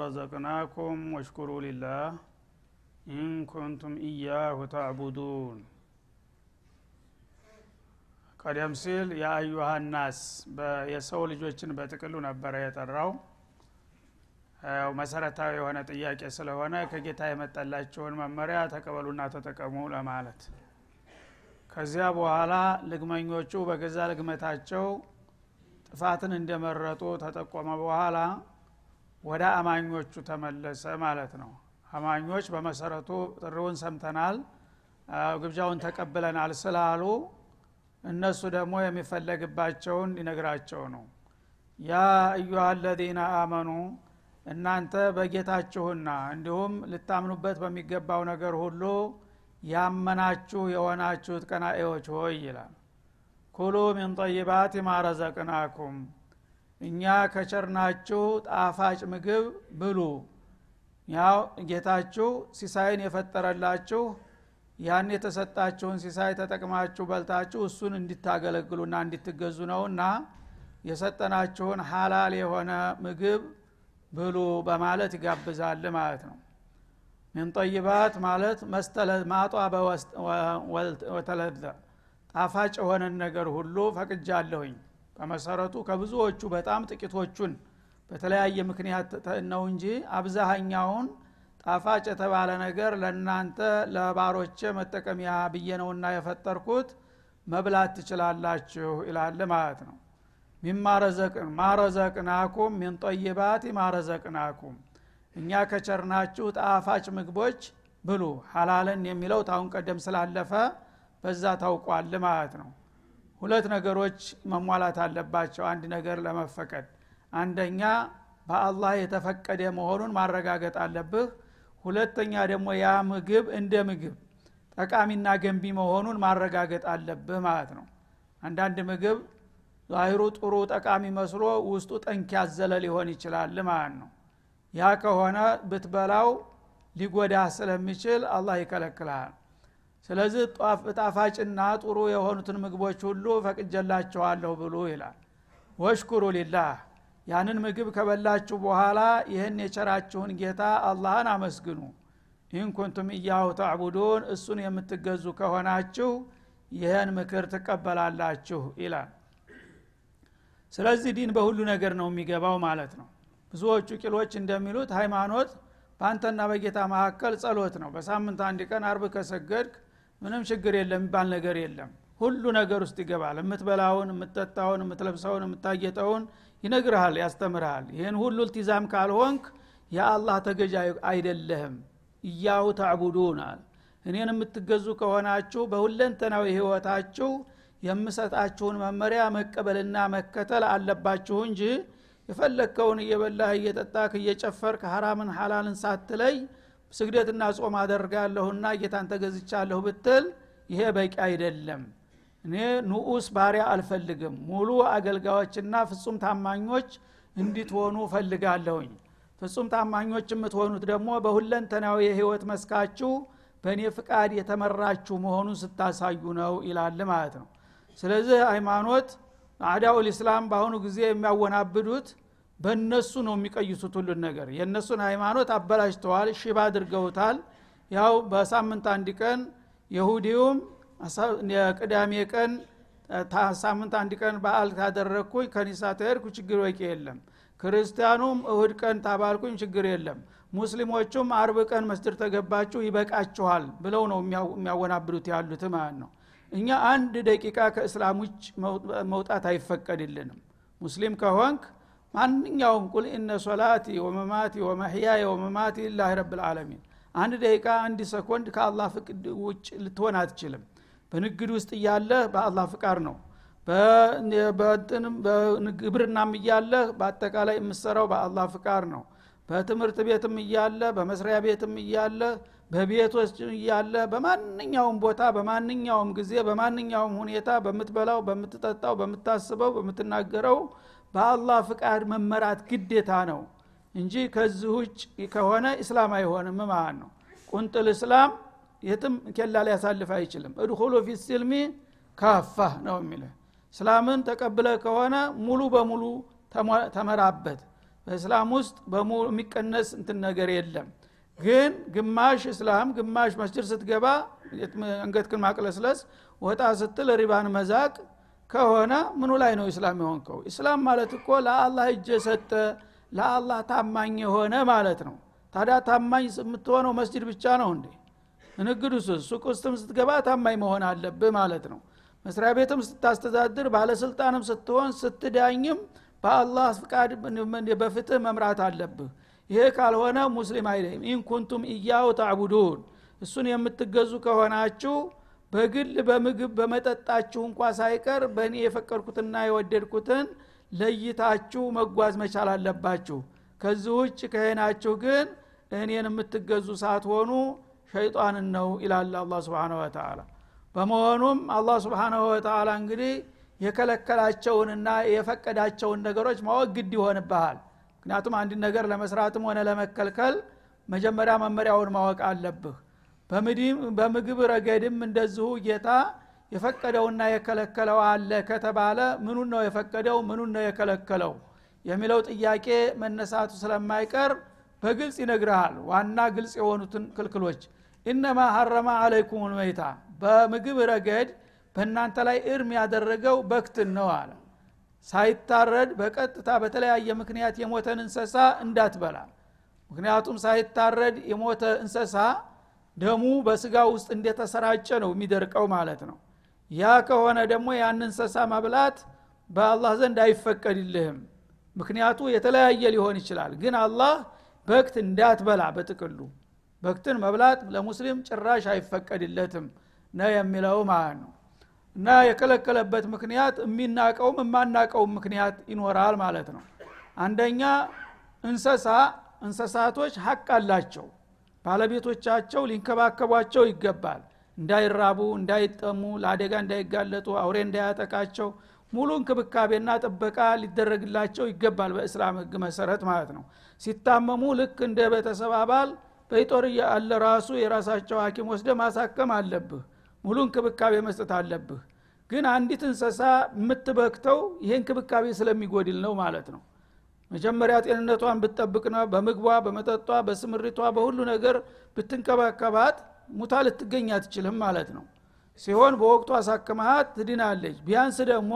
ረዘቅናኩም ወሽኩሩ ሊላህ ኢን ኩንቱም ኢያሁ ቀደም ሲል የአዩሃናስ የሰው ልጆችን በጥቅሉ ነበረ የጠራው። ያው መሰረታዊ የሆነ ጥያቄ ስለሆነ ከጌታ የመጣላቸውን መመሪያ ተቀበሉና ተጠቀሙ ለማለት። ከዚያ በኋላ ልግመኞቹ በገዛ ልግመታቸው ጥፋትን እንደመረጡ ተጠቆመ በኋላ ወደ አማኞቹ ተመለሰ ማለት ነው። አማኞች በመሰረቱ ጥሪውን ሰምተናል ግብዣውን ተቀብለናል ስላሉ እነሱ ደግሞ የሚፈለግባቸውን ሊነግራቸው ነው። ያ አዩሃ አለዚነ አመኑ እናንተ በጌታችሁና እንዲሁም ልታምኑበት በሚገባው ነገር ሁሉ ያመናችሁ የሆናችሁት ቀናኤዎች ሆይ ይላል። ኩሉ ሚን ጠይባት ማረዘቅናኩም እኛ ከቸርናችሁ ጣፋጭ ምግብ ብሉ። ያው ጌታችሁ ሲሳይን የፈጠረላችሁ ያን የተሰጣችሁን ሲሳይ ተጠቅማችሁ በልታችሁ እሱን እንዲታገለግሉና እንዲትገዙ ነውና የሰጠናችሁን ሀላል የሆነ ምግብ ብሉ በማለት ይጋብዛል ማለት ነው። ምን ጠይባት ማለት ማጧ ወተለዘ ጣፋጭ የሆነን ነገር ሁሉ ፈቅጃለሁኝ በመሰረቱ ከብዙዎቹ በጣም ጥቂቶቹን በተለያየ ምክንያት ነው እንጂ አብዛሃኛውን ጣፋጭ የተባለ ነገር ለእናንተ ለባሮቼ መጠቀሚያ ብዬ ነውና የፈጠርኩት መብላት ትችላላችሁ ይላል ማለት ነው። ሚማረዘቅን ማረዘቅናኩም ሚን ጠይባት ማረዘቅናኩም። እኛ ከቸርናችሁ ጣፋጭ ምግቦች ብሉ ሀላልን የሚለው ታሁን ቀደም ስላለፈ በዛ ታውቋል ማለት ነው ሁለት ነገሮች መሟላት አለባቸው። አንድ ነገር ለመፈቀድ አንደኛ በአላህ የተፈቀደ መሆኑን ማረጋገጥ አለብህ። ሁለተኛ ደግሞ ያ ምግብ እንደ ምግብ ጠቃሚና ገንቢ መሆኑን ማረጋገጥ አለብህ ማለት ነው። አንዳንድ ምግብ ዛሂሩ ጥሩ ጠቃሚ መስሎ ውስጡ ጠንቅ ያዘለ ሊሆን ይችላል ማለት ነው። ያ ከሆነ ብትበላው ሊጎዳ ስለሚችል አላህ ይከለክልሃል ስለዚህ ጣፋጭና ጥሩ የሆኑትን ምግቦች ሁሉ ፈቅጀላቸዋለሁ ብሉ ይላል። واشكروا لله። ያንን ምግብ ከበላችሁ በኋላ ይህን የቸራችሁን ጌታ አላህን አመስግኑ። إن كنتم إياه تعبدون እሱን የምትገዙ ከሆናችሁ ይህን ምክር ትቀበላላችሁ ይላል። ስለዚህ ዲን በሁሉ ነገር ነው የሚገባው ማለት ነው። ብዙዎቹ ቂሎች እንደሚሉት ሃይማኖት በአንተና በጌታ መካከል ጸሎት ነው። በሳምንት አንድ ቀን አርብ ከሰገድክ ምንም ችግር የለም የሚባል ነገር የለም። ሁሉ ነገር ውስጥ ይገባል። የምትበላውን የምትጠጣውን የምትለብሰውን የምታጌጠውን ይነግርሃል ያስተምርሃል። ይህን ሁሉ ልቲዛም ካልሆንክ የአላህ ተገዥ አይደለህም። እያሁ ተዕቡዱን እኔን የምትገዙ ከሆናችሁ በሁለንተናዊ ህይወታችሁ የምሰጣችሁን መመሪያ መቀበልና መከተል አለባችሁ እንጂ የፈለግከውን እየበላህ እየጠጣክ እየጨፈርክ ሀራምን ሀላልን ሳትለይ ስግደትና ጾም አደርጋለሁና ጌታን ተገዝቻለሁ ብትል ይሄ በቂ አይደለም። እኔ ንዑስ ባሪያ አልፈልግም። ሙሉ አገልጋዮችና ፍጹም ታማኞች እንዲትሆኑ ፈልጋለሁኝ ፍጹም ታማኞች የምትሆኑት ደግሞ በሁለንተናዊ የህይወት መስካችሁ በእኔ ፍቃድ የተመራችሁ መሆኑን ስታሳዩ ነው ይላል ማለት ነው። ስለዚህ ሃይማኖት አዳኡል ኢስላም በአሁኑ ጊዜ የሚያወናብዱት በእነሱ ነው የሚቀይሱት ሁሉን ነገር። የእነሱን ሃይማኖት አበላሽተዋል ሽባ አድርገውታል። ያው በሳምንት አንድ ቀን የሁዲውም የቅዳሜ ቀን ሳምንት አንድ ቀን በአል ካደረግኩኝ ከኒሳ ተሄድኩ ችግር ወቂ የለም። ክርስቲያኑም እሁድ ቀን ታባልኩኝ ችግር የለም። ሙስሊሞቹም አርብ ቀን መስጅድ ተገባችሁ ይበቃችኋል ብለው ነው የሚያወናብዱት ያሉት ማለት ነው። እኛ አንድ ደቂቃ ከእስላም ውጭ መውጣት አይፈቀድልንም። ሙስሊም ከሆንክ ማንኛውም ቁል እነ ሶላቲ ወመማቲ ወመሕያየ ወመማቲ ሊላህ ረብልዓለሚን አንድ ደቂቃ አንድ ሰኮንድ ከአላህ ፍቅድ ውጭ ልትሆን አትችልም። በንግድ ውስጥ እያለህ በአላህ ፍቃድ ነው። በግብርናም እያለህ በአጠቃላይ የምሰራው በአላህ ፍቃድ ነው። በትምህርት ቤትም እያለ በመስሪያ ቤትም እያለ በቤቶች እያለ በማንኛውም ቦታ በማንኛውም ጊዜ በማንኛውም ሁኔታ በምትበላው በምትጠጣው በምታስበው በምትናገረው በአላህ ፍቃድ መመራት ግዴታ ነው እንጂ ከዚህ ውጭ ከሆነ እስላም አይሆንም ማለት ነው። ቁንጥል እስላም የትም ኬላ ሊያሳልፍ አይችልም። እድኹሉ ፊ ሲልሚ ነው የሚልህ እስላምን ተቀብለ ከሆነ ሙሉ በሙሉ ተመራበት። በእስላም ውስጥ የሚቀነስ እንትን ነገር የለም። ግን ግማሽ እስላም ግማሽ መስጅድ ስትገባ አንገትክን ማቅለስለስ ወጣ ስትል ሪባን መዛቅ ከሆነ ምኑ ላይ ነው ኢስላም የሆንከው? ኢስላም ማለት እኮ ለአላህ እጅ የሰጠ ለአላህ ታማኝ የሆነ ማለት ነው። ታዲያ ታማኝ የምትሆነው መስጅድ ብቻ ነው እንዴ? ንግድ ውስጥ ሱቅ ውስጥም ስትገባ ታማኝ መሆን አለብህ ማለት ነው። መስሪያ ቤትም ስታስተዳድር ባለስልጣንም ስትሆን ስትዳኝም በአላህ ፍቃድ በፍትህ መምራት አለብህ። ይሄ ካልሆነ ሙስሊም አይደለም። إن كنتم إياه تعبدون እሱን የምትገዙ ከሆናችሁ በግል በምግብ በመጠጣችሁ እንኳ ሳይቀር በእኔ የፈቀድኩትና የወደድኩትን ለይታችሁ መጓዝ መቻል አለባችሁ። ከዚህ ውጭ ከሄናችሁ ግን እኔን የምትገዙ ሳትሆኑ ሸይጣንን ነው ይላል አላ ስብን ወተላ በመሆኑም አላህ ስብሓናሁ ወተላ እንግዲህ የከለከላቸውንና የፈቀዳቸውን ነገሮች ማወቅ ግድ ይሆንብሃል። ምክንያቱም አንድ ነገር ለመስራትም ሆነ ለመከልከል መጀመሪያ መመሪያውን ማወቅ አለብህ በምግብ ረገድም እንደዚሁ ጌታ የፈቀደውና የከለከለው አለ ከተባለ ምኑን ነው የፈቀደው? ምኑን ነው የከለከለው? የሚለው ጥያቄ መነሳቱ ስለማይቀር በግልጽ ይነግርሃል። ዋና ግልጽ የሆኑትን ክልክሎች። ኢነማ ሀረማ አለይኩም ልመይታ በምግብ ረገድ በእናንተ ላይ እርም ያደረገው በክትን ነው አለ። ሳይታረድ በቀጥታ በተለያየ ምክንያት የሞተን እንሰሳ እንዳትበላ። ምክንያቱም ሳይታረድ የሞተ እንሰሳ ደሙ በስጋ ውስጥ እንደተሰራጨ ነው የሚደርቀው ማለት ነው። ያ ከሆነ ደግሞ ያን እንሰሳ መብላት በአላህ ዘንድ አይፈቀድልህም። ምክንያቱ የተለያየ ሊሆን ይችላል ግን አላህ በክት እንዳትበላ በጥቅሉ። በክትን መብላት ለሙስሊም ጭራሽ አይፈቀድለትም ነው የሚለው ማለት ነው። እና የከለከለበት ምክንያት የሚናቀውም የማናቀውም ምክንያት ይኖራል ማለት ነው። አንደኛ እንሰሳ እንሰሳቶች ሀቅ አላቸው ባለቤቶቻቸው ሊንከባከቧቸው ይገባል። እንዳይራቡ እንዳይጠሙ ለአደጋ እንዳይጋለጡ አውሬ እንዳያጠቃቸው ሙሉ እንክብካቤና ጥበቃ ሊደረግላቸው ይገባል በእስላም ህግ መሰረት ማለት ነው። ሲታመሙ ልክ እንደ ቤተሰብ አባል በይጦር ያለ ራሱ የራሳቸው ሀኪም ወስደ ማሳከም አለብህ። ሙሉ እንክብካቤ መስጠት አለብህ። ግን አንዲት እንሰሳ የምትበክተው ይሄ እንክብካቤ ስለሚጎድል ነው ማለት ነው መጀመሪያ ጤንነቷን ብትጠብቅ ነው በምግቧ በመጠጧ በስምሪቷ በሁሉ ነገር ብትንከባከባት ሙታ ልትገኝ አትችልም ማለት ነው። ሲሆን በወቅቱ አሳክመሃት ትድናለች። ቢያንስ ደግሞ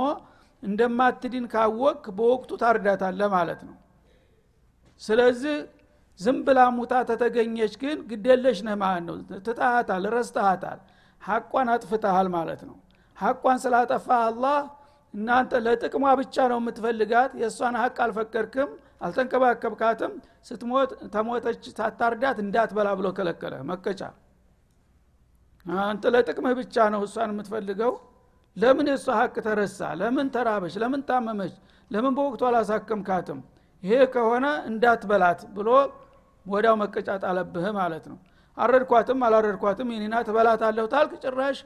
እንደማትድን ካወቅ በወቅቱ ታርዳታለ ማለት ነው። ስለዚህ ዝም ብላ ሙታ ተተገኘች ግን ግደለሽ ነህ ማለት ነው። ትጣሃታል ረስተሃታል። ሐቋን አጥፍተሃል ማለት ነው። ሐቋን ስላጠፋ አላህ እናንተ ለጥቅሟ ብቻ ነው የምትፈልጋት? የእሷን ሀቅ አልፈቀድክም አልተንከባከብካትም። ስትሞት ተሞተች ታታርዳት እንዳትበላ ብሎ ከለከለ። መቀጫ። አንተ ለጥቅምህ ብቻ ነው እሷን የምትፈልገው? ለምን የእሷ ሀቅ ተረሳ? ለምን ተራበች? ለምን ታመመች? ለምን በወቅቱ አላሳከምካትም? ይሄ ከሆነ እንዳትበላት ብሎ ወዳው መቀጫ ጣለብህ ማለት ነው። አረድኳትም አላረድኳትም ይህኒና ትበላታለሁ ታልክ ጭራሽ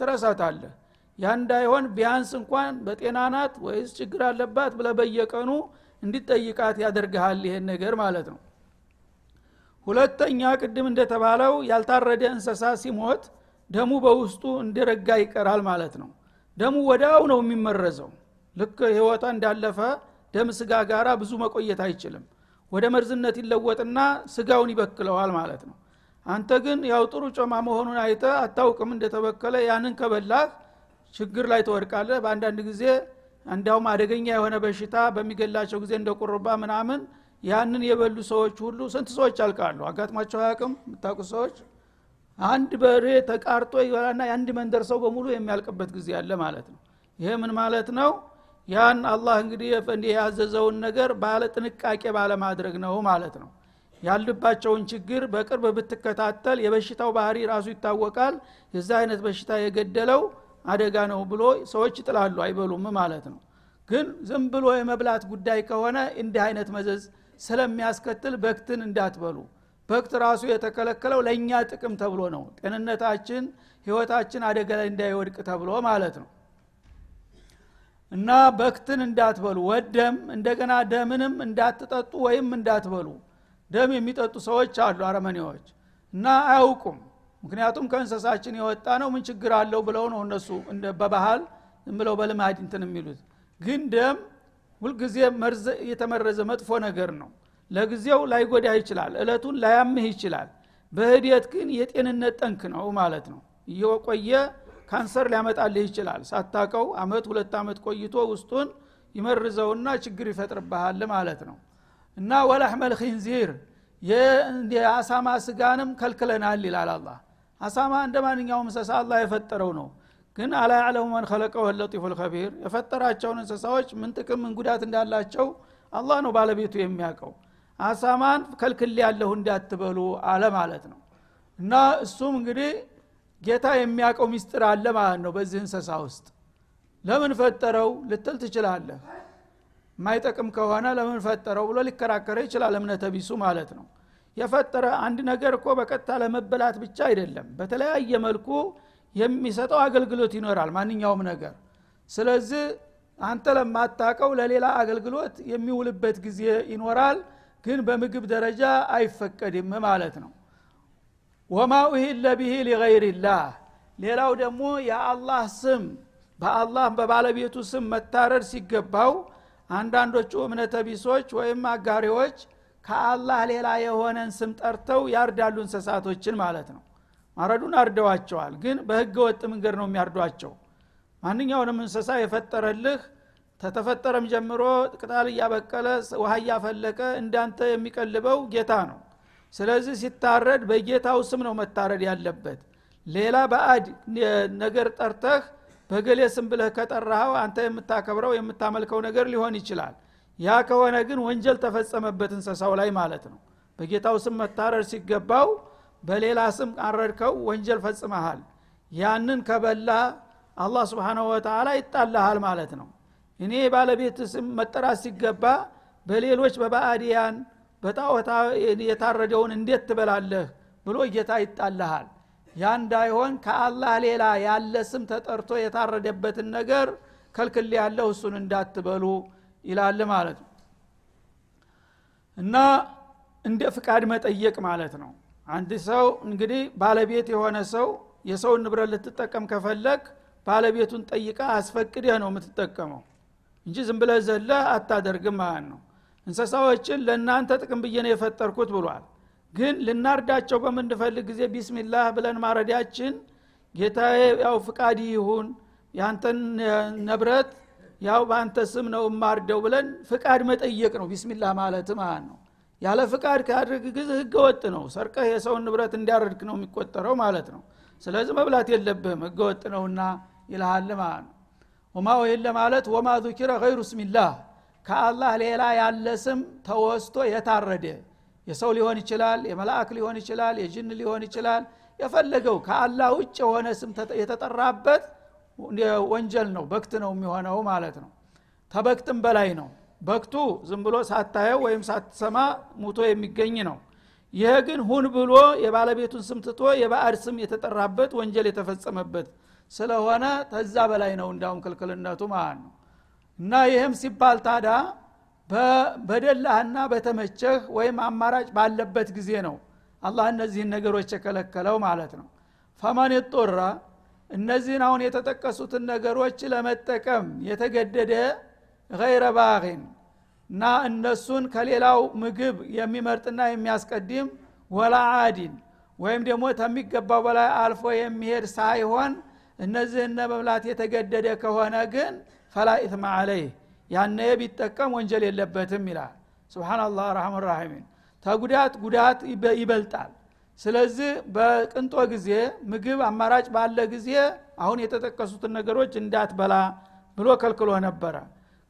ትረሳታለህ ያ እንዳይሆን ቢያንስ እንኳን በጤና ናት ወይስ ችግር አለባት ብለ በየቀኑ እንዲጠይቃት ያደርግሃል ይሄን ነገር ማለት ነው። ሁለተኛ ቅድም እንደተባለው ያልታረደ እንሰሳ ሲሞት ደሙ በውስጡ እንዲረጋ ይቀራል ማለት ነው። ደሙ ወዳው ነው የሚመረዘው። ልክ ህይወቷ እንዳለፈ ደም ስጋ ጋራ ብዙ መቆየት አይችልም። ወደ መርዝነት ይለወጥና ስጋውን ይበክለዋል ማለት ነው። አንተ ግን ያው ጥሩ ጮማ መሆኑን አይተ አታውቅም። እንደተበከለ ያንን ከበላህ ችግር ላይ ትወድቃለህ። በአንዳንድ ጊዜ እንዲያውም አደገኛ የሆነ በሽታ በሚገላቸው ጊዜ እንደ ቁርባ ምናምን ያንን የበሉ ሰዎች ሁሉ ስንት ሰዎች አልቃሉ አጋጥሟቸው አያውቅም? የምታውቁ ሰዎች? አንድ በሬ ተቃርጦ ይበላና የአንድ መንደር ሰው በሙሉ የሚያልቅበት ጊዜ አለ ማለት ነው። ይሄ ምን ማለት ነው? ያን አላህ እንግዲህ ያዘዘውን ነገር ባለ ጥንቃቄ ባለማድረግ ነው ማለት ነው። ያልባቸውን ችግር በቅርብ ብትከታተል የበሽታው ባህሪ ራሱ ይታወቃል። የዛ አይነት በሽታ የገደለው አደጋ ነው ብሎ ሰዎች ይጥላሉ አይበሉም ማለት ነው። ግን ዝም ብሎ የመብላት ጉዳይ ከሆነ እንዲህ አይነት መዘዝ ስለሚያስከትል በክትን እንዳትበሉ። በክት ራሱ የተከለከለው ለእኛ ጥቅም ተብሎ ነው። ጤንነታችን ህይወታችን አደጋ ላይ እንዳይወድቅ ተብሎ ማለት ነው። እና በክትን እንዳትበሉ። ወደም እንደገና ደምንም እንዳትጠጡ ወይም እንዳትበሉ። ደም የሚጠጡ ሰዎች አሉ አረመኔዎች። እና አያውቁም ምክንያቱም ከእንሰሳችን የወጣ ነው ምን ችግር አለው ብለው ነው እነሱ በባህል ብለው በልማድ እንትን የሚሉት። ግን ደም ሁልጊዜ መርዝ የተመረዘ መጥፎ ነገር ነው። ለጊዜው ላይጎዳ ይችላል እለቱን ላያምህ ይችላል። በህድየት ግን የጤንነት ጠንክ ነው ማለት ነው። እየቆየ ካንሰር ሊያመጣልህ ይችላል። ሳታቀው አመት ሁለት አመት ቆይቶ ውስጡን ይመርዘውና ችግር ይፈጥርብሃል ማለት ነው። እና ወላሕመል ኪንዚር የአሳማ ስጋንም ከልክለናል ይላል አላ አሳማ እንደ ማንኛውም እንስሳ አላ የፈጠረው ነው። ግን አላ ያዕለሙ መን ከለቀው ለጢፉ ልከቢር የፈጠራቸውን እንስሳዎች ምን ጥቅም ምን ጉዳት እንዳላቸው አላህ ነው ባለቤቱ የሚያውቀው። አሳማን ከልክል ያለሁ እንዳትበሉ አለ ማለት ነው። እና እሱም እንግዲህ ጌታ የሚያውቀው ሚስጥር አለ ማለት ነው በዚህ እንስሳ ውስጥ። ለምን ፈጠረው ልትል ትችላለህ። የማይጠቅም ከሆነ ለምን ፈጠረው ብሎ ሊከራከረ ይችላል እምነተ ቢሱ ማለት ነው የፈጠረ አንድ ነገር እኮ በቀጥታ ለመበላት ብቻ አይደለም። በተለያየ መልኩ የሚሰጠው አገልግሎት ይኖራል ማንኛውም ነገር። ስለዚህ አንተ ለማታቀው ለሌላ አገልግሎት የሚውልበት ጊዜ ይኖራል ግን በምግብ ደረጃ አይፈቀድም ማለት ነው። ወማ ኡሂለ ብሂ ሊገይርላህ ሌላው ደግሞ የአላህ ስም በአላህ በባለቤቱ ስም መታረድ ሲገባው አንዳንዶቹ እምነተ ቢሶች ወይም አጋሪዎች ከአላህ ሌላ የሆነን ስም ጠርተው ያርዳሉ እንስሳቶችን ማለት ነው። ማረዱን አርደዋቸዋል ግን በህገ ወጥ መንገድ ነው የሚያርዷቸው። ማንኛውንም እንስሳ የፈጠረልህ ተተፈጠረም ጀምሮ ቅጣል እያበቀለ ውሃ እያፈለቀ እንዳንተ የሚቀልበው ጌታ ነው። ስለዚህ ሲታረድ በጌታው ስም ነው መታረድ ያለበት። ሌላ በአድ ነገር ጠርተህ በገሌ ስም ብለህ ከጠራኸው አንተ የምታከብረው የምታመልከው ነገር ሊሆን ይችላል ያ ከሆነ ግን ወንጀል ተፈጸመበት እንስሳው ላይ ማለት ነው። በጌታው ስም መታረድ ሲገባው በሌላ ስም አረድከው ወንጀል ፈጽመሃል። ያንን ከበላ አላህ ስብሓናሁ ወተላ ይጣላሃል ማለት ነው። እኔ ባለቤት ስም መጠራት ሲገባ በሌሎች በባዕድያን በጣዖታ የታረደውን እንዴት ትበላለህ ብሎ ጌታ ይጣልሃል ያ እንዳይሆን ከአላህ ሌላ ያለ ስም ተጠርቶ የታረደበትን ነገር ከልክል ያለሁ እሱን እንዳትበሉ ይላል ማለት ነው። እና እንደ ፍቃድ መጠየቅ ማለት ነው። አንድ ሰው እንግዲህ ባለቤት የሆነ ሰው የሰውን ንብረት ልትጠቀም ከፈለግ ባለቤቱን ጠይቃ አስፈቅደህ ነው የምትጠቀመው እንጂ ዝም ብለህ ዘለህ አታደርግም ማለት ነው። እንስሳዎችን ለእናንተ ጥቅም ብዬ ነው የፈጠርኩት ብሏል። ግን ልናርዳቸው በምንፈልግ ጊዜ ቢስሚላህ ብለን ማረዳችን ጌታዬ ያው ፍቃድ ይሁን ያንተን ነብረት ያው በአንተ ስም ነው የማርደው ብለን ፍቃድ መጠየቅ ነው። ቢስሚላህ ማለት ማለት ነው? ያለ ፍቃድ ካድርግ ጊዜ ህገ ወጥ ነው። ሰርቀህ የሰውን ንብረት እንዲያረድክ ነው የሚቆጠረው ማለት ነው። ስለዚህ መብላት የለብህም ህገ ወጥ ነውና ይልሃል ማለት ነው? ወማ ወይለ ማለት ወማ ذኪረ ገይሩ ስሚላህ ከአላህ ሌላ ያለ ስም ተወስቶ የታረደ የሰው ሊሆን ይችላል የመላእክ ሊሆን ይችላል የጅን ሊሆን ይችላል የፈለገው ከአላህ ውጭ የሆነ ስም የተጠራበት ወንጀል ነው በክት ነው የሚሆነው ማለት ነው። ተበክትም በላይ ነው። በክቱ ዝም ብሎ ሳታየው ወይም ሳትሰማ ሙቶ የሚገኝ ነው። ይሄ ግን ሁን ብሎ የባለቤቱን ስም ትቶ የባዕድ ስም የተጠራበት ወንጀል የተፈጸመበት ስለሆነ ተዛ በላይ ነው እንዳውም ክልክልነቱ ማለት ነው። እና ይህም ሲባል ታዳ በደላህና በተመቸህ ወይም አማራጭ ባለበት ጊዜ ነው አላህ እነዚህን ነገሮች የከለከለው ማለት ነው። ፈመን ጦራ እነዚህን አሁን የተጠቀሱትን ነገሮች ለመጠቀም የተገደደ ገይረ ባግን እና እነሱን ከሌላው ምግብ የሚመርጥና የሚያስቀድም ወላ አዲን ወይም ደግሞ ከሚገባው በላይ አልፎ የሚሄድ ሳይሆን እነዚህን መብላት የተገደደ ከሆነ ግን ፈላ ኢትማ አለይህ ያነ ቢጠቀም ወንጀል የለበትም ይላል። ስብናላህ ረሐመን ራሒሚን ተጉዳት ጉዳት ይበልጣል ስለዚህ በቅንጦ ጊዜ ምግብ አማራጭ ባለ ጊዜ አሁን የተጠቀሱትን ነገሮች እንዳትበላ ብሎ ከልክሎ ነበረ።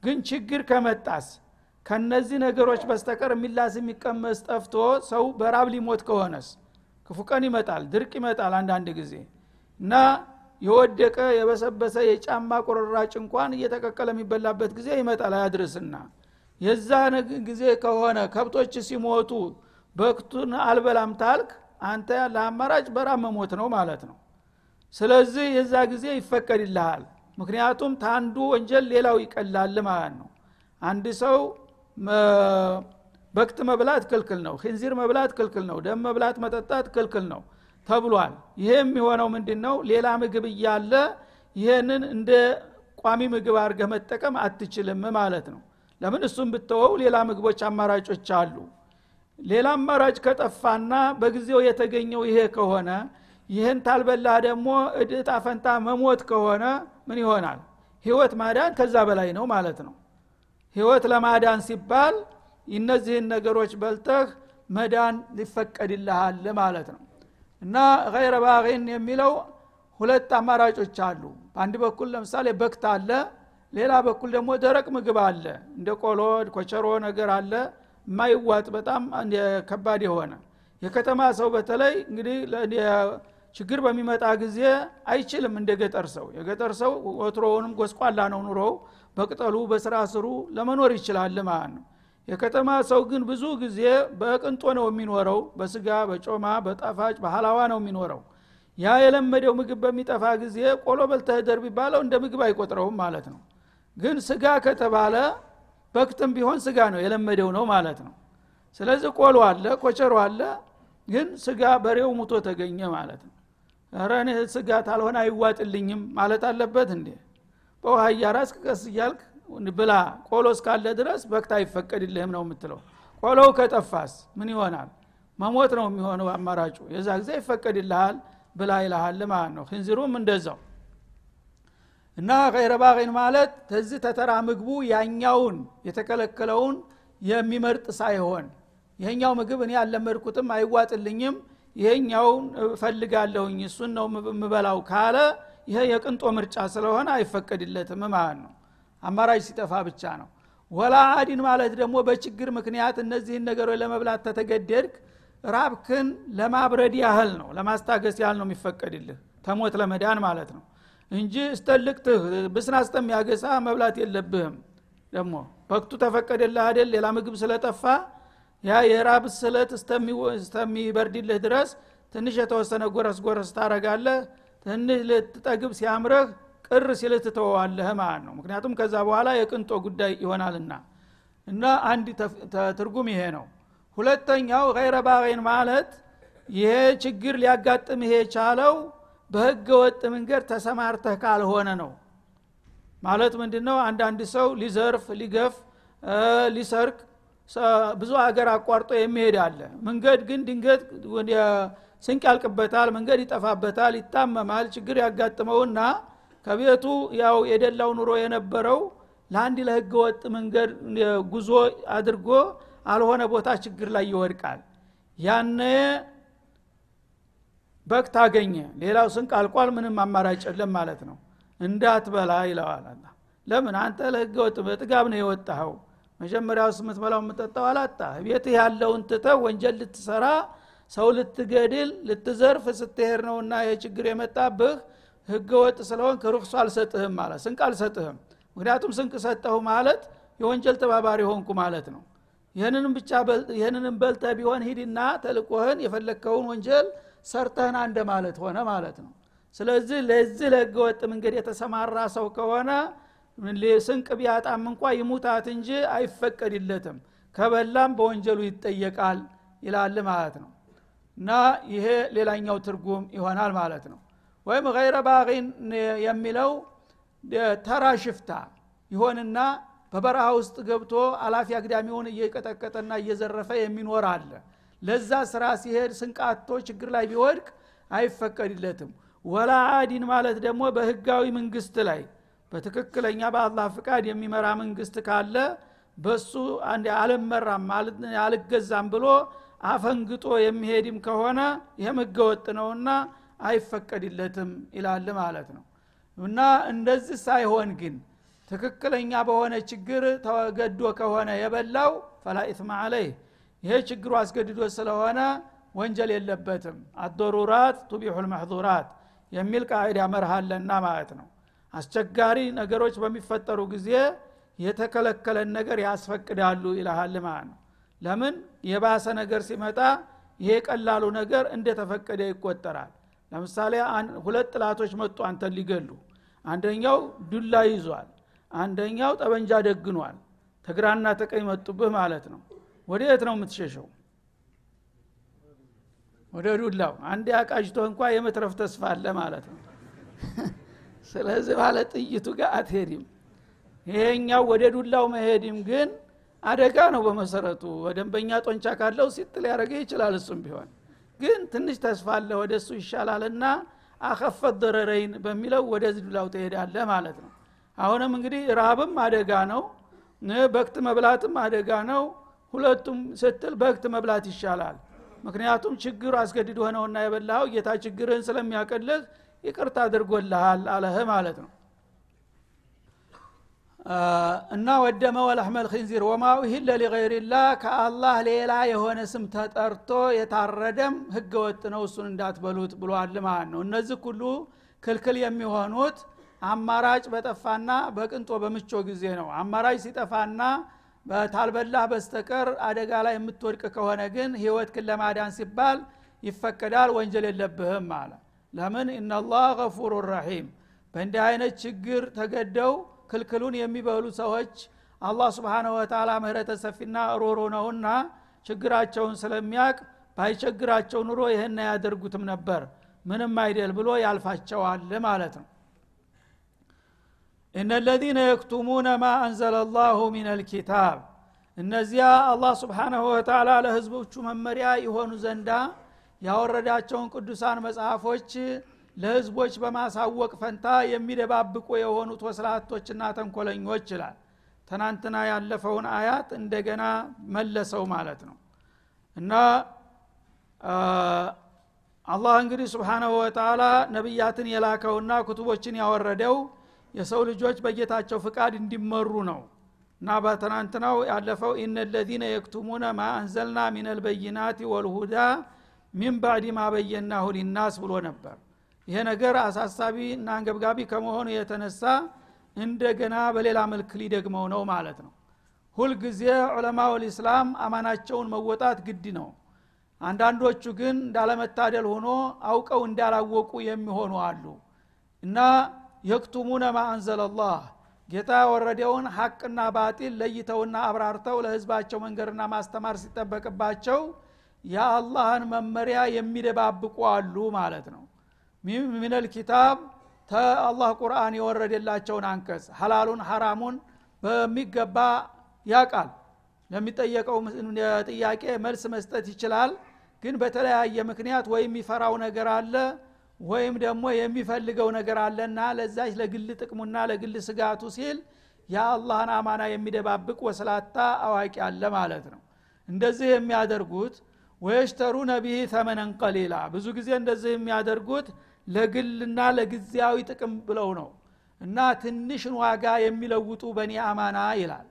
ግን ችግር ከመጣስ ከነዚህ ነገሮች በስተቀር የሚላስ የሚቀመስ ጠፍቶ ሰው በራብ ሊሞት ከሆነስ ክፉ ቀን ይመጣል ድርቅ ይመጣል አንዳንድ ጊዜ። እና የወደቀ የበሰበሰ የጫማ ቁርራጭ እንኳን እየተቀቀለ የሚበላበት ጊዜ ይመጣል አያድርስና። የዛ ጊዜ ከሆነ ከብቶች ሲሞቱ በክቱን አልበላም ታልክ አንተ ያለ አማራጭ መሞት ነው ማለት ነው። ስለዚህ የዛ ጊዜ ይፈቀድልሃል። ምክንያቱም ታንዱ ወንጀል ሌላው ይቀላል ማለት ነው። አንድ ሰው በክት መብላት ክልክል ነው። ክንዚር መብላት ክልክል ነው። ደም መብላት መጠጣት ክልክል ነው ተብሏል። ይሄ የሚሆነው ምንድን ነው ሌላ ምግብ እያለ ይህንን እንደ ቋሚ ምግብ አድርገህ መጠቀም አትችልም ማለት ነው። ለምን? እሱም ብትወው ሌላ ምግቦች አማራጮች አሉ ሌላ አማራጭ ከጠፋና በጊዜው የተገኘው ይሄ ከሆነ ይህን ታልበላህ ደግሞ እድጣ ፈንታ መሞት ከሆነ ምን ይሆናል? ህይወት ማዳን ከዛ በላይ ነው ማለት ነው። ህይወት ለማዳን ሲባል እነዚህን ነገሮች በልተህ መዳን ሊፈቀድልሃል ማለት ነው። እና ገይረ ባቂን የሚለው ሁለት አማራጮች አሉ። በአንድ በኩል ለምሳሌ በክት አለ ሌላ በኩል ደግሞ ደረቅ ምግብ አለ። እንደ ቆሎ ኮቸሮ ነገር አለ የማይዋጥ በጣም ከባድ የሆነ የከተማ ሰው በተለይ እንግዲህ ችግር በሚመጣ ጊዜ አይችልም እንደ ገጠር ሰው። የገጠር ሰው ወትሮውንም ጎስቋላ ነው ኑሮው በቅጠሉ በስራ ስሩ ለመኖር ይችላል ማለት ነው። የከተማ ሰው ግን ብዙ ጊዜ በቅንጦ ነው የሚኖረው በስጋ በጮማ በጣፋጭ በሀላዋ ነው የሚኖረው። ያ የለመደው ምግብ በሚጠፋ ጊዜ ቆሎ በልተህ ደር ቢባለው እንደ ምግብ አይቆጥረውም ማለት ነው። ግን ስጋ ከተባለ በክትም ቢሆን ስጋ ነው የለመደው ነው ማለት ነው። ስለዚህ ቆሎ አለ ኮቸሮ አለ ግን ስጋ በሬው ሙቶ ተገኘ ማለት ነው። ረን ስጋ ታልሆነ አይዋጥልኝም ማለት አለበት እንዴ? በውሃ እያራስ ቀስ እያልክ ብላ ቆሎ እስካለ ድረስ በክት አይፈቀድልህም ነው የምትለው። ቆሎው ከጠፋስ ምን ይሆናል? መሞት ነው የሚሆነው አማራጩ። የዛ ጊዜ ይፈቀድልሃል ብላ ይልሃል ማለት ነው። ክንዚሩም እንደዛው እና ገይረ ባቂን ማለት ተዚህ ተተራ ምግቡ ያኛውን የተከለከለውን የሚመርጥ ሳይሆን ይሄኛው ምግብ እኔ አልለመድኩትም አይዋጥልኝም ይሄኛውን እፈልጋለሁኝ እሱን ነው የምበላው ካለ ይሄ የቅንጦ ምርጫ ስለሆነ አይፈቀድለትም ማለት ነው። አማራጭ ሲጠፋ ብቻ ነው። ወላ አዲን ማለት ደግሞ በችግር ምክንያት እነዚህን ነገሮች ለመብላት ተተገደድክ ራብክን ለማብረድ ያህል ነው ለማስታገስ ያህል ነው የሚፈቀድልህ። ተሞት ለመዳን ማለት ነው እንጂ እስተልቅትህ ብስና እስተሚያገሳ መብላት የለብህም። ደግሞ በክቱ ተፈቀደልህ አደል ሌላ ምግብ ስለጠፋ ያ የራብ ስለት እስተሚበርድልህ ድረስ ትንሽ የተወሰነ ጎረስ ጎረስ ታረጋለህ ትንሽ ልትጠግብ ሲያምረህ ቅር ሲልህ ማለት ነው። ምክንያቱም ከዛ በኋላ የቅንጦ ጉዳይ ይሆናልና። እና አንድ ትርጉም ይሄ ነው። ሁለተኛው ገይረ ባቂን ማለት ይሄ ችግር ሊያጋጥምህ የቻለው በህገ ወጥ መንገድ ተሰማርተህ ካልሆነ ነው። ማለት ምንድ ነው አንዳንድ ሰው ሊዘርፍ ሊገፍ ሊሰርቅ ብዙ ሀገር አቋርጦ የሚሄድ አለ። መንገድ ግን ድንገት ስንቅ ያልቅበታል መንገድ ይጠፋበታል ይታመማል ችግር ያጋጥመውና ከቤቱ ያው የደላው ኑሮ የነበረው ለአንድ ለህገ ወጥ መንገድ ጉዞ አድርጎ አልሆነ ቦታ ችግር ላይ ይወድቃል። ያነ በክት አገኘ ሌላው ስንቅ አልቋል ምንም አማራጭ የለም ማለት ነው። እንዳትበላ ይለዋል አላ ለምን? አንተ ለህገ ወጥ በጥጋብ ነው የወጣኸው። መጀመሪያው የምትበላው የምጠጣው አላጣ። ቤትህ ያለውን ትተህ ወንጀል ልትሰራ ሰው ልትገድል ልትዘርፍ ስትሄድ ነውና የችግር የመጣብህ ህገ ወጥ ስለሆን ርክሱ አልሰጥህም ማለት ስንቅ አልሰጥህም። ምክንያቱም ስንቅ ሰጠሁ ማለት የወንጀል ተባባሪ ሆንኩ ማለት ነው። ይህንንም ብቻ ይህንንም በልተ ቢሆን ሂድና ተልቆህን የፈለግከውን ወንጀል ሰርተህና እንደ ማለት ሆነ ማለት ነው። ስለዚህ ለዚህ ለህገ ወጥ መንገድ የተሰማራ ሰው ከሆነ ስንቅ ቢያጣም እንኳ ይሙታት እንጂ አይፈቀድለትም። ከበላም በወንጀሉ ይጠየቃል ይላል ማለት ነው። እና ይሄ ሌላኛው ትርጉም ይሆናል ማለት ነው። ወይም ገይረ ባቂን የሚለው ተራ ሽፍታ ይሆንና በበረሃ ውስጥ ገብቶ አላፊ አግዳሚውን እየቀጠቀጠና እየዘረፈ የሚኖር አለ ለዛ ስራ ሲሄድ ስንቃቶ ችግር ላይ ቢወድቅ አይፈቀድለትም። ወላ አዲን ማለት ደግሞ በህጋዊ መንግስት ላይ በትክክለኛ በአላህ ፍቃድ የሚመራ መንግስት ካለ በሱ አልመራም አልገዛም ብሎ አፈንግጦ የሚሄድም ከሆነ ይህም ህገወጥ ነውና አይፈቀድለትም ይላል ማለት ነው። እና እንደዚህ ሳይሆን ግን ትክክለኛ በሆነ ችግር ተገዶ ከሆነ የበላው ፈላ ኢትማ አለይህ ይሄ ችግሩ አስገድዶ ስለሆነ ወንጀል የለበትም። አዶሩራት ቱቢሑ ልመሕዙራት የሚል ቃዒዳ መርሃለና ማለት ነው። አስቸጋሪ ነገሮች በሚፈጠሩ ጊዜ የተከለከለን ነገር ያስፈቅዳሉ ይልሃል ማለት ነው። ለምን? የባሰ ነገር ሲመጣ ይሄ ቀላሉ ነገር እንደተፈቀደ ይቆጠራል። ለምሳሌ ሁለት ጥላቶች መጡ አንተን ሊገሉ። አንደኛው ዱላ ይዟል። አንደኛው ጠበንጃ ደግኗል። ተግራና ተቀኝ መጡብህ ማለት ነው ወደ የት ነው የምትሸሸው? ወደ ዱላው። አንድ አቃጅቶ እንኳ የመትረፍ ተስፋ አለ ማለት ነው። ስለዚህ ባለ ጥይቱ ጋር አትሄድም። ይሄኛው ወደ ዱላው መሄድም ግን አደጋ ነው በመሰረቱ። ደንበኛ ጦንቻ ካለው ሲጥል ያደረገ ይችላል እሱም ቢሆን። ግን ትንሽ ተስፋ አለ ወደ እሱ ይሻላልና አከፈት ደረረይን በሚለው ወደ ዱላው ትሄዳለ ማለት ነው። አሁንም እንግዲህ ረሃብም አደጋ ነው በክት መብላትም አደጋ ነው ሁለቱም ስትል በክት መብላት ይሻላል። ምክንያቱም ችግር አስገድድ ሆነውና የበላኸው ጌታ ችግርህን ስለሚያቀልህ ይቅርታ አድርጎልሃል አለህ ማለት ነው። እና ወደመ ወለሕመል ኪንዚር ወማ ኡሂለ ሊገይርላህ ከአላህ ሌላ የሆነ ስም ተጠርቶ የታረደም ህገ ወጥ ነው እሱን እንዳትበሉት ብሏል ማለት ነው። እነዚህ ሁሉ ክልክል የሚሆኑት አማራጭ በጠፋና በቅንጦ በምቾ ጊዜ ነው። አማራጭ ሲጠፋና በታልበላህ በስተቀር አደጋ ላይ የምትወድቅ ከሆነ ግን ህይወት ክን ለማዳን ሲባል ይፈቀዳል ወንጀል የለብህም አለ። ለምን? እናላህ ገፉሩ ረሒም። በእንዲህ አይነት ችግር ተገደው ክልክሉን የሚበሉ ሰዎች አላህ ስብሓንሁ ወተላ ምህረተ ሰፊና ሮሮ ነውና ችግራቸውን ስለሚያቅ ባይቸግራቸው ኑሮ ይህን አያደርጉትም ነበር። ምንም አይደል ብሎ ያልፋቸዋል ማለት ነው እነ ለዚነ የክቱሙነ ማ አንዘለ ላሁ ሚን አልኪታብ እነዚያ አላህ ስብሓናሁ ወተላ ለህዝቦቹ መመሪያ የሆኑ ዘንዳ ያወረዳቸውን ቅዱሳን መጽሐፎች ለህዝቦች በማሳወቅ ፈንታ የሚደባብቁ የሆኑት ወስላቶችና ተንኮለኞች ይላል። ትናንትና ያለፈውን አያት እንደገና መለሰው ማለት ነው። እና አላህ እንግዲህ ስብሓናሁ ወተላ ነቢያትን የላከውና ኩቱቦችን ያወረደው የሰው ልጆች በጌታቸው ፍቃድ እንዲመሩ ነው። እና በትናንትናው ያለፈው ኢነ ለዚነ የክቱሙነ ማ አንዘልና ሚን አልበይናት ወልሁዳ ሚን ባዕድ ማ በየናሁ ሊናስ ብሎ ነበር። ይሄ ነገር አሳሳቢ እና አንገብጋቢ ከመሆኑ የተነሳ እንደገና በሌላ መልክ ሊደግመው ነው ማለት ነው። ሁልጊዜ ዑለማው ልእስላም አማናቸውን መወጣት ግድ ነው። አንዳንዶቹ ግን እንዳለመታደል ሆኖ አውቀው እንዳላወቁ የሚሆኑ አሉ። እና የክቱሙነ ማ አንዘለላህ ጌታ ያወረደውን ሐቅና ባጢል ለይተውና አብራርተው ለህዝባቸው መንገድና ማስተማር ሲጠበቅባቸው የአላህን መመሪያ የሚደባብቁ አሉ ማለት ነው። ሚነል ኪታብ ተአላህ ቁርአን የወረደላቸውን አንቀጽ ሐላሉን ሐራሙን በሚገባ ያቃል ለሚጠየቀው ጥያቄ መልስ መስጠት ይችላል። ግን በተለያየ ምክንያት ወይም የሚፈራው ነገር አለ ወይም ደግሞ የሚፈልገው ነገር አለና ለዛች ለግል ጥቅሙና ለግል ስጋቱ ሲል የአላህን አማና የሚደባብቅ ወስላታ አዋቂ አለ ማለት ነው። እንደዚህ የሚያደርጉት ወየሽተሩ ነቢህ ተመነን ቀሊላ። ብዙ ጊዜ እንደዚህ የሚያደርጉት ለግልና ለጊዜያዊ ጥቅም ብለው ነው እና ትንሽን ዋጋ የሚለውጡ በኒ አማና ይላል።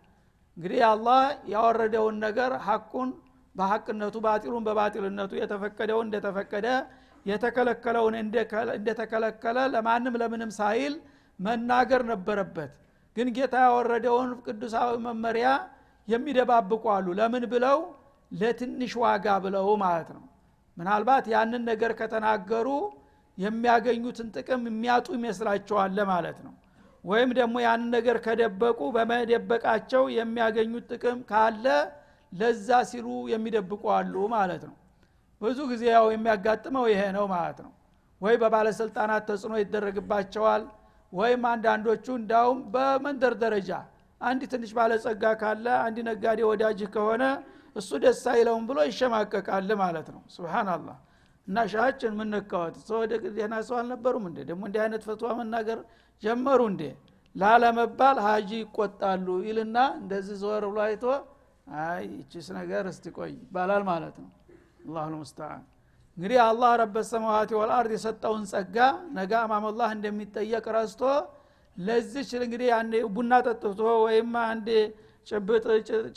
እንግዲህ አላህ ያወረደውን ነገር ሐቁን በሐቅነቱ ባጢሉን በባጢልነቱ የተፈቀደውን እንደተፈቀደ የተከለከለውን እንደተከለከለ ለማንም ለምንም ሳይል መናገር ነበረበት። ግን ጌታ ያወረደውን ቅዱሳዊ መመሪያ የሚደባብቁ አሉ። ለምን ብለው? ለትንሽ ዋጋ ብለው ማለት ነው። ምናልባት ያንን ነገር ከተናገሩ የሚያገኙትን ጥቅም የሚያጡ ይመስላቸዋል ማለት ነው። ወይም ደግሞ ያንን ነገር ከደበቁ በመደበቃቸው የሚያገኙት ጥቅም ካለ ለዛ ሲሉ የሚደብቁ አሉ ማለት ነው ብዙ ጊዜ ያው የሚያጋጥመው ይሄ ነው ማለት ነው። ወይ በባለስልጣናት ተጽዕኖ ይደረግባቸዋል ወይም አንዳንዶቹ እንዳውም በመንደር ደረጃ አንድ ትንሽ ባለጸጋ ካለ አንድ ነጋዴ ወዳጅህ ከሆነ እሱ ደስ አይለውም ብሎ ይሸማቀቃል ማለት ነው። ስብናላህ እና ሻችን ምንካወት ሰው ደህና ሰው አልነበሩም እንዴ? ደግሞ እንዲህ አይነት ፈትዋ መናገር ጀመሩ እንዴ? ላለመባል ሀጂ ይቆጣሉ ይልና እንደዚህ ዘወር ብሎ አይቶ አይ ይቺስ ነገር እስቲ ቆይ ይባላል ማለት ነው አላሁ ልሙስተዓን እንግዲህ አላህ ረበ ሰማዋት ወልአርድ የሰጠውን ጸጋ ነገ አማመላህ እንደሚጠየቅ ረስቶ ለዚች እንግዲህ ቡና ጠጥቶ ወይም አንድ ጭብጥ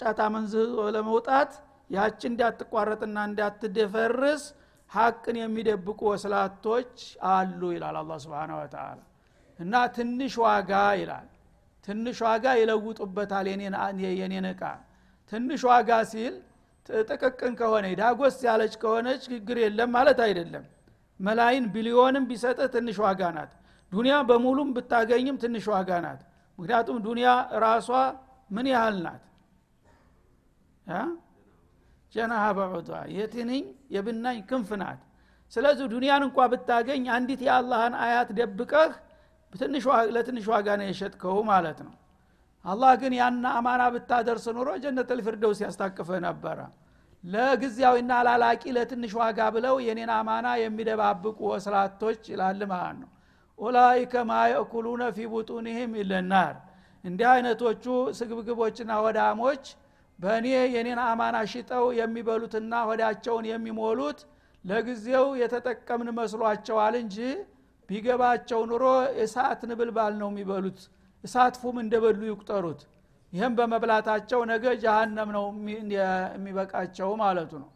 ጫታ መንዝ ለመውጣት ያች እንዳትቋረጥና እንዳትደፈርስ ሀቅን የሚደብቁ ወስላቶች አሉ ይላል አላ ስብን ወተላ እና ትንሽ ዋጋ ይላል። ትንሽ ዋጋ ይለውጡበታል የኔን እቃ። ትንሽ ዋጋ ሲል ጥቅቅን ከሆነ ዳጎስ ያለች ከሆነች ችግር የለም ማለት አይደለም። መላይን ቢሊዮንም ቢሰጥ ትንሽ ዋጋ ናት። ዱኒያ በሙሉም ብታገኝም ትንሽ ዋጋ ናት። ምክንያቱም ዱኒያ ራሷ ምን ያህል ናት? ጀናሃ በዑዷ የትንኝ የብናኝ ክንፍ ናት። ስለዚህ ዱኒያን እንኳ ብታገኝ አንዲት የአላህን አያት ደብቀህ ለትንሽ ዋጋ ነው የሸጥከው ማለት ነው አላህ ግን ያን አማና ብታደርስ ኑሮ ጀነት ልፊርደውስ ያስታቅፍህ ነበረ። ለጊዜያዊና ላላቂ ለትንሽ ዋጋ ብለው የኔን አማና የሚደባብቁ ወስላቶች ይላል ማለት ነው። ኡላይከ ማ የእኩሉነ ፊ ቡጡኒህም ይለናር እንዲህ አይነቶቹ ስግብግቦችና ወዳሞች በእኔ የኔን አማና ሽጠው የሚበሉትና ሆዳቸውን የሚሞሉት ለጊዜው የተጠቀምን መስሏቸዋል እንጂ ቢገባቸው ኑሮ እሳት ንብልባል ነው የሚበሉት እሳት ፉም እንደበሉ ይቁጠሩት። ይህም በመብላታቸው ነገ ጀሃነም ነው የሚበቃቸው ማለቱ ነው።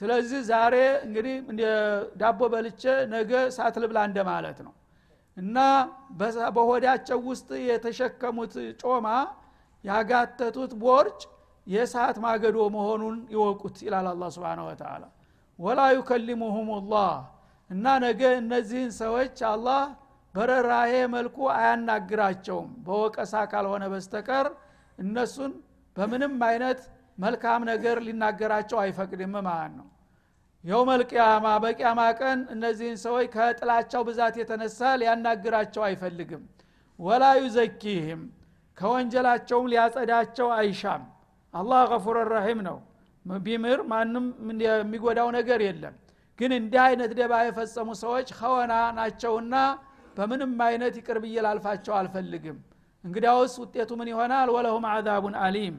ስለዚህ ዛሬ እንግዲህ ዳቦ በልቼ ነገ እሳት ልብላ እንደማለት ነው። እና በሆዳቸው ውስጥ የተሸከሙት ጮማ ያጋተቱት ቦርጭ የእሳት ማገዶ መሆኑን ይወቁት ይላል አላ ስብን ወተላ ወላ ዩከሊሙሁም ላህ እና ነገ እነዚህን ሰዎች አላህ በረራሄ መልኩ አያናግራቸውም። በወቀሳ ካልሆነ በስተቀር እነሱን በምንም አይነት መልካም ነገር ሊናገራቸው አይፈቅድም ማለት ነው። የውመል ቅያማ በቅያማ ቀን እነዚህን ሰዎች ከጥላቸው ብዛት የተነሳ ሊያናግራቸው አይፈልግም። ወላ ዩዘኪህም ከወንጀላቸውም ሊያጸዳቸው አይሻም። አላህ ገፉር ረሒም ነው። ቢምር ማንም የሚጎዳው ነገር የለም። ግን እንዲህ አይነት ደባ የፈጸሙ ሰዎች ከወና ናቸውና በምንም አይነት ይቅር ብዬ ላልፋቸው አልፈልግም እንግዲያውስ ውጤቱ ምን ይሆናል ወለሁም አዛቡን አሊም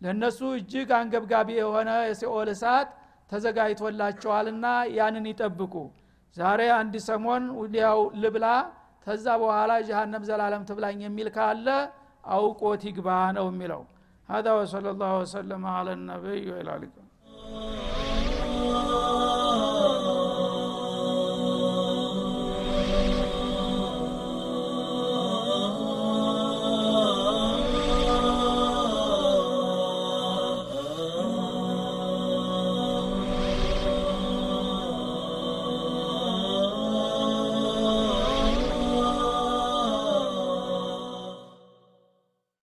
ለእነሱ እጅግ አንገብጋቢ የሆነ የሲኦል እሳት ተዘጋጅቶላቸዋልና ያንን ይጠብቁ ዛሬ አንድ ሰሞን ወዲያው ልብላ ተዛ በኋላ ጀሃነም ዘላለም ትብላኝ የሚል ካለ አውቆት ይግባ ነው የሚለው هذا وصلى الله وسلم على النبي وإلى اللقاء